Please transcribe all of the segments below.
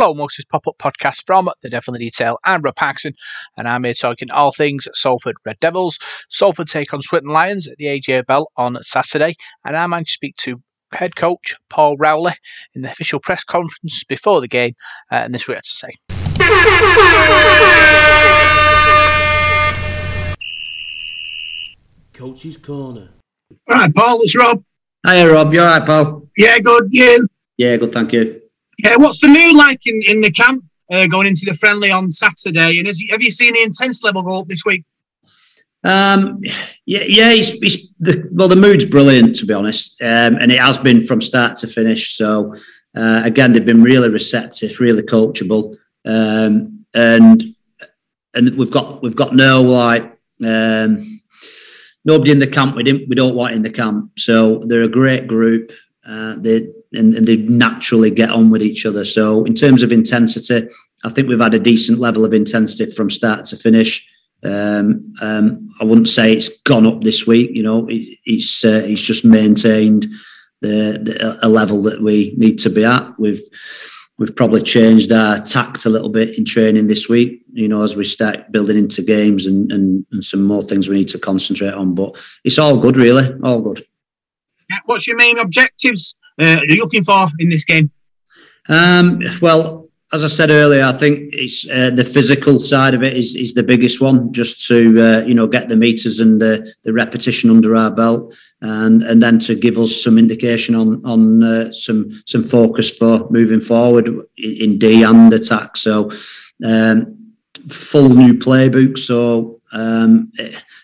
Hello, Moses Pop Up Podcast from The Devil in the Detail. I'm Rob Paxson, and I'm here talking all things Salford Red Devils. Salford take on Swinton Lions at the AJ Bell on Saturday, and I managed to speak to head coach Paul Rowley in the official press conference before the game, uh, and this is what he had to say. Coach's Corner. All right, Paul, it's Rob. Hiya, Rob. You all right, pal? Yeah, good. You? Yeah, good, thank you. Yeah, what's the mood like in, in the camp uh, going into the friendly on Saturday? And have you seen the intense level go up this week? Um, yeah, yeah. It's the, well, the mood's brilliant to be honest, um, and it has been from start to finish. So uh, again, they've been really receptive, really coachable, um, and and we've got we've got no like um, nobody in the camp we didn't we don't want in the camp. So they're a great group. Uh, they and, and they naturally get on with each other. So in terms of intensity, I think we've had a decent level of intensity from start to finish. Um, um, I wouldn't say it's gone up this week. You know, it, it's uh, it's just maintained the, the, a level that we need to be at. We've we've probably changed our tact a little bit in training this week. You know, as we start building into games and, and, and some more things we need to concentrate on. But it's all good, really, all good. What's your main objectives uh, are you looking for in this game? Um, well, as I said earlier, I think it's uh, the physical side of it is, is the biggest one. Just to uh, you know get the meters and the, the repetition under our belt, and and then to give us some indication on on uh, some some focus for moving forward in D and attack. So um, full new playbook. So um,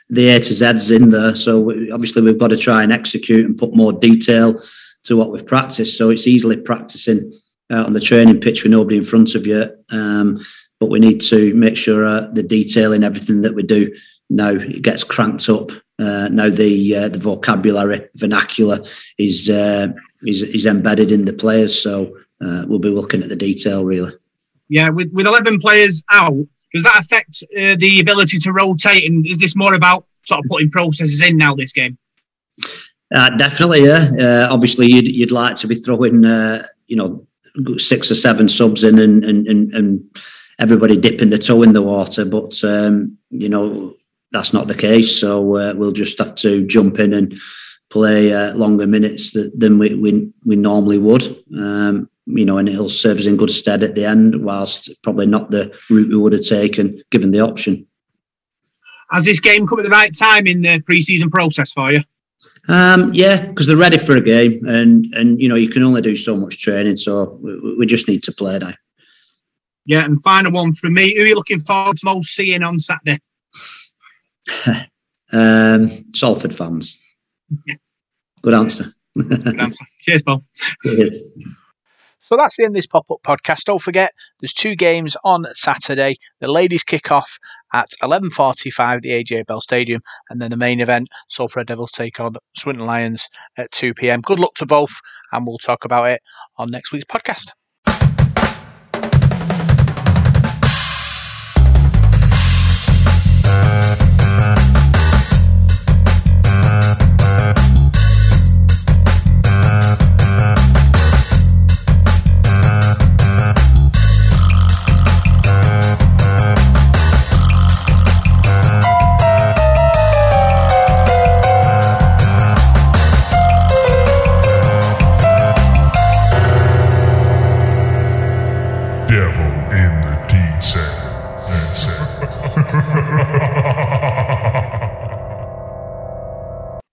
the A to Z's in there. So obviously we've got to try and execute and put more detail to what we've practiced. So it's easily practicing uh, on the training pitch with nobody in front of you. Um, but we need to make sure uh, the detail in everything that we do now it gets cranked up. Uh, now the uh, the vocabulary vernacular is, uh, is is embedded in the players. So we'll be looking at the detail really. Yeah, with with eleven players out, does that affect the ability to rotate? And is this more about sort of putting processes in now? This game. Uh, definitely, yeah. Uh, obviously, you'd, you'd like to be throwing, uh, you know, six or seven subs in and, and, and, and everybody dipping the toe in the water, but um, you know that's not the case. So uh, we'll just have to jump in and play uh, longer minutes than we we, we normally would. Um, you know, and it'll serve us in good stead at the end, whilst probably not the route we would have taken given the option. Has this game come at the right time in the pre-season process for you? Um, yeah, because they're ready for a game, and and you know you can only do so much training, so we, we just need to play now. Yeah, and final one from me: Who are you looking forward to most seeing on Saturday? um, Salford fans. Good answer. Good answer. Cheers, Paul. Cheers. So that's the end of this pop up podcast. Don't forget, there's two games on Saturday. The ladies kick off at 11.45 the AJ Bell Stadium, and then the main event, Salford Devils take on Swinton Lions at 2 p.m. Good luck to both, and we'll talk about it on next week's podcast. devil in the D set. That's it.